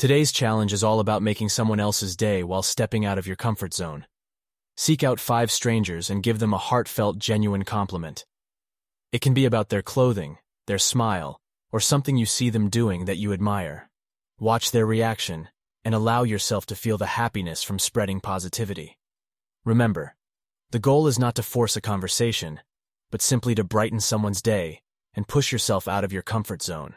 Today's challenge is all about making someone else's day while stepping out of your comfort zone. Seek out five strangers and give them a heartfelt, genuine compliment. It can be about their clothing, their smile, or something you see them doing that you admire. Watch their reaction and allow yourself to feel the happiness from spreading positivity. Remember, the goal is not to force a conversation, but simply to brighten someone's day and push yourself out of your comfort zone.